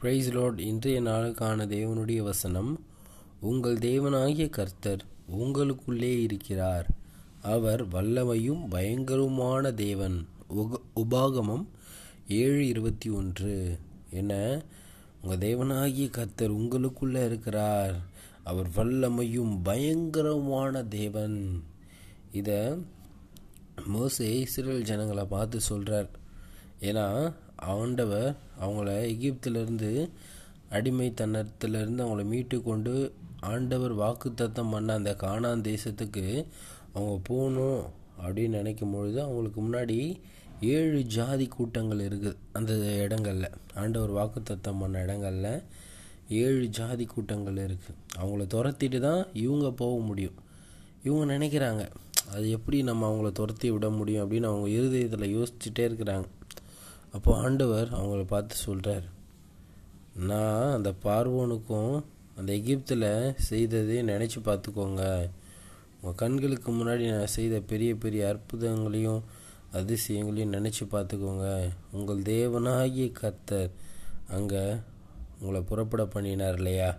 Price Lord இன்றைய நாளுக்கான தேவனுடைய வசனம் உங்கள் தேவனாகிய கர்த்தர் உங்களுக்குள்ளே இருக்கிறார். அவர் வல்லமையும் பயங்கரமான தேவன். உக உபாகமம் ஏழு இருபத்தி ஒன்று. என்ன? உங்கள் தேவனாகிய கர்த்தர் உங்களுக்குள்ளே இருக்கிறார். அவர் வல்லமையும் பயங்கரமான தேவன். இதை மோசே இஸ்ரேல் ஜனங்களை பார்த்து சொல்கிறார் ஏன்னா ஆண்டவர் அவங்கள எகிப்திலிருந்து அடிமைத்தனத்திலிருந்து அவங்கள மீட்டு கொண்டு ஆண்டவர் வாக்குத்தத்தம் பண்ண அந்த காணான் தேசத்துக்கு அவங்க போகணும் அப்படின்னு நினைக்கும் பொழுது அவங்களுக்கு முன்னாடி ஏழு ஜாதி கூட்டங்கள் இருக்குது அந்த இடங்களில். ஆண்டவர் வாக்குத்தத்தம் பண்ண இடங்களில் ஏழு ஜாதி கூட்டங்கள் இருக்குது அவங்கள துரத்திட்டு தான் இவங்க போக முடியும். இவங்க நினைக்கிறாங்க அது எப்படி நம்ம அவங்கள துரத்தி விட முடியும் அப்படின்னு அவங்க இருதயத்தில் யோசிச்சுட்டே இருக்கிறாங்க. அப்போ ஆண்டவர் அவங்கள பார்த்து சொல்கிறார் நான் அந்த பார்வோனுக்கும் அந்த எகிப்தில் செய்ததையும் நினச்சி பார்த்துக்கோங்க. உங்கள் கண்களுக்கு முன்னாடி நான் செய்த பெரிய பெரிய அற்புதங்களையும் அதிசயங்களையும் நினச்சி பார்த்துக்கோங்க. உங்கள் தேவனாகிய கர்த்தர் அங்கே உங்களை புறப்பட பண்ணினார் இல்லையா?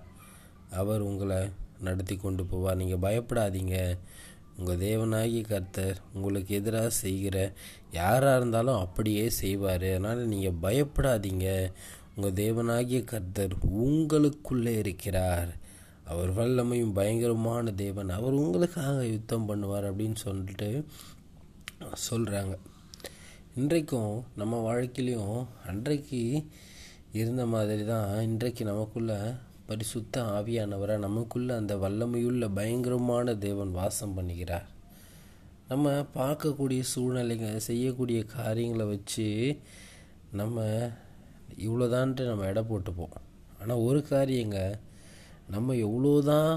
அவர் உங்களை நடத்தி கொண்டு போவார். நீங்கள் பயப்படாதீங்க. உங்கள் தேவனாகி கர்த்தர் உங்களுக்கு எதிராக செய்கிற யாராக இருந்தாலும் அப்படியே செய்வார். அதனால் நீங்கள் பயப்படாதீங்க. உங்கள் தேவனாகிய கர்த்தர் உங்களுக்குள்ளே இருக்கிறார். அவர் வல்லமையும் பயங்கரமான தேவன். அவர் உங்களுக்காக யுத்தம் பண்ணுவார் அப்படின்னு சொல்லிட்டு சொல்கிறாங்க இன்றைக்கும் நம்ம வாழ்க்கையிலையும் அன்றைக்கு இருந்த மாதிரி தான் இன்றைக்கு நமக்குள்ளே பரிசுத்த ஆவியானவரை நமக்குள்ள அந்த வல்லமையுள்ள பயங்கரமான தேவன் வாசம் பண்ணுகிறார். நம்ம பார்க்கக்கூடிய சூழ்நிலைங்க செய்யக்கூடிய காரியங்களை வச்சு நம்ம இவ்வளோதான்ட்டு நம்ம எடை போட்டுப்போம். ஆனால் ஒரு காரியங்க நம்ம எவ்வளோதான்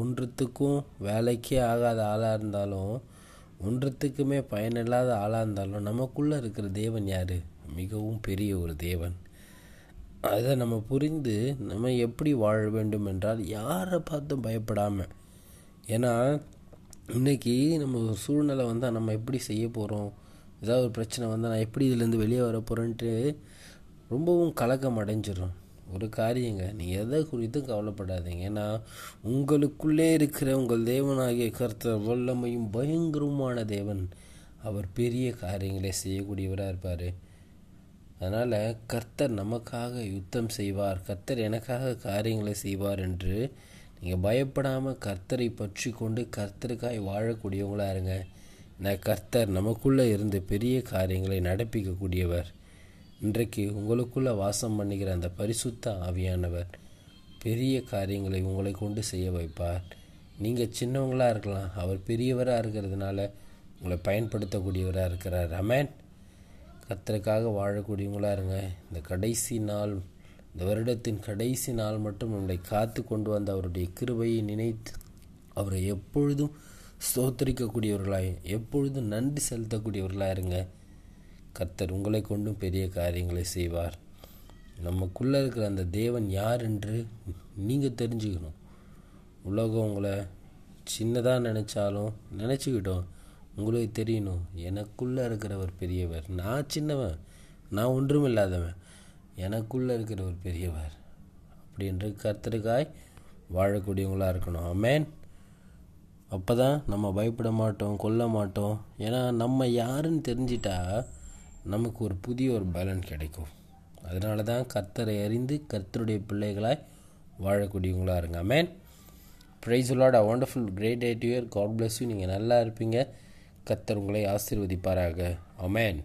ஒன்றுத்துக்கும் வேலைக்கே ஆகாத ஆளாக இருந்தாலும் ஒன்றுத்துக்குமே பயனில்லாத ஆளாக இருந்தாலும் நமக்குள்ளே இருக்கிற தேவன் யார்? மிகவும் பெரிய ஒரு தேவன். அதை நம்ம புரிந்து நம்ம எப்படி வாழ வேண்டும் என்றால் யாரை பார்த்தும் பயப்படாமல் ஏன்னா இன்றைக்கி நம்ம ஒரு சூழ்நிலை வந்தால் நம்ம எப்படி செய்ய போகிறோம் ஏதாவது ஒரு பிரச்சனை வந்தால் நான் எப்படி இதுலேருந்து வெளியே வர போகிறேன்ட்டு ரொம்பவும் கலக்கம் அடைஞ்சிடும் ஒரு காரியங்க நீங்கள் எதை குறித்தும் கவலைப்படாதீங்க. ஏன்னா உங்களுக்குள்ளே இருக்கிற உங்கள் தேவனாகிய கருத்தர் வல்லமையும் பயங்கரமான தேவன். அவர் பெரிய காரியங்களை செய்யக்கூடியவராக இருப்பார். அதனால் கர்த்தர் நமக்காக யுத்தம் செய்வார். கர்த்தர் எனக்காக காரியங்களை செய்வார் என்று நீங்கள் பயப்படாமல் கர்த்தரை பற்றி கொண்டு கர்த்தருக்காய் வாழக்கூடியவங்களாக இருங்க. நான் கர்த்தர் நமக்குள்ளே இருந்து பெரிய காரியங்களை நடப்பிக்கக்கூடியவர். இன்றைக்கு உங்களுக்குள்ளே வாசம் பண்ணுகிற அந்த பரிசுத்த ஆவியானவர் பெரிய காரியங்களை உங்களை கொண்டு செய்ய வைப்பார். நீங்கள் சின்னவங்களாக இருக்கலாம். அவர் பெரியவராக இருக்கிறதுனால உங்களை பயன்படுத்தக்கூடியவராக இருக்கிறார். அமேன் கத்தருக்காக வாழக்கூடியவங்களாக இருங்க. இந்த கடைசி நாள் இந்த வருடத்தின் கடைசி நாள் மட்டும் நம்மளை காத்து கொண்டு வந்த அவருடைய கிருபையை நினைத்து அவரை எப்பொழுதும் ஸ்தோத்தரிக்கக்கூடியவர்களாய் எப்பொழுதும் நன்றி செலுத்தக்கூடியவர்களாக இருங்க. கர்த்தர் உங்களை கொண்டும் பெரிய காரியங்களை செய்வார். நமக்குள்ளே இருக்கிற அந்த தேவன் யார் என்று நீங்கள் தெரிஞ்சுக்கணும். உலகம் உங்களை சின்னதாக நினச்சாலும் நினச்சிக்கிட்டோம். உங்களுக்கு தெரியணும். எனக்குள்ளே இருக்கிறவர் பெரியவர். நான் சின்னவன். நான் ஒன்றும் இல்லாதவன் எனக்குள்ளே இருக்கிறவர் பெரியவர். அப்படின்ற கர்த்தருக்காய் வாழக்கூடியவங்களாக இருக்கணும். அமேன் அப்போ தான் நம்ம பயப்பட மாட்டோம் கொல்ல மாட்டோம். ஏன்னா நம்ம யாருன்னு தெரிஞ்சிட்டா நமக்கு ஒரு புதிய ஒரு பலன் கிடைக்கும். அதனால தான் கர்த்தரை அறிந்து கர்த்தருடைய பிள்ளைகளாய் வாழக்கூடியவங்களாக இருங்க. Amen praise lord a wonderful great day to year God bless you நீங்கள் நல்லா இருப்பீங்க. கத்தர் உங்களை ஆசிர்வதிப்பாராக. அமேன்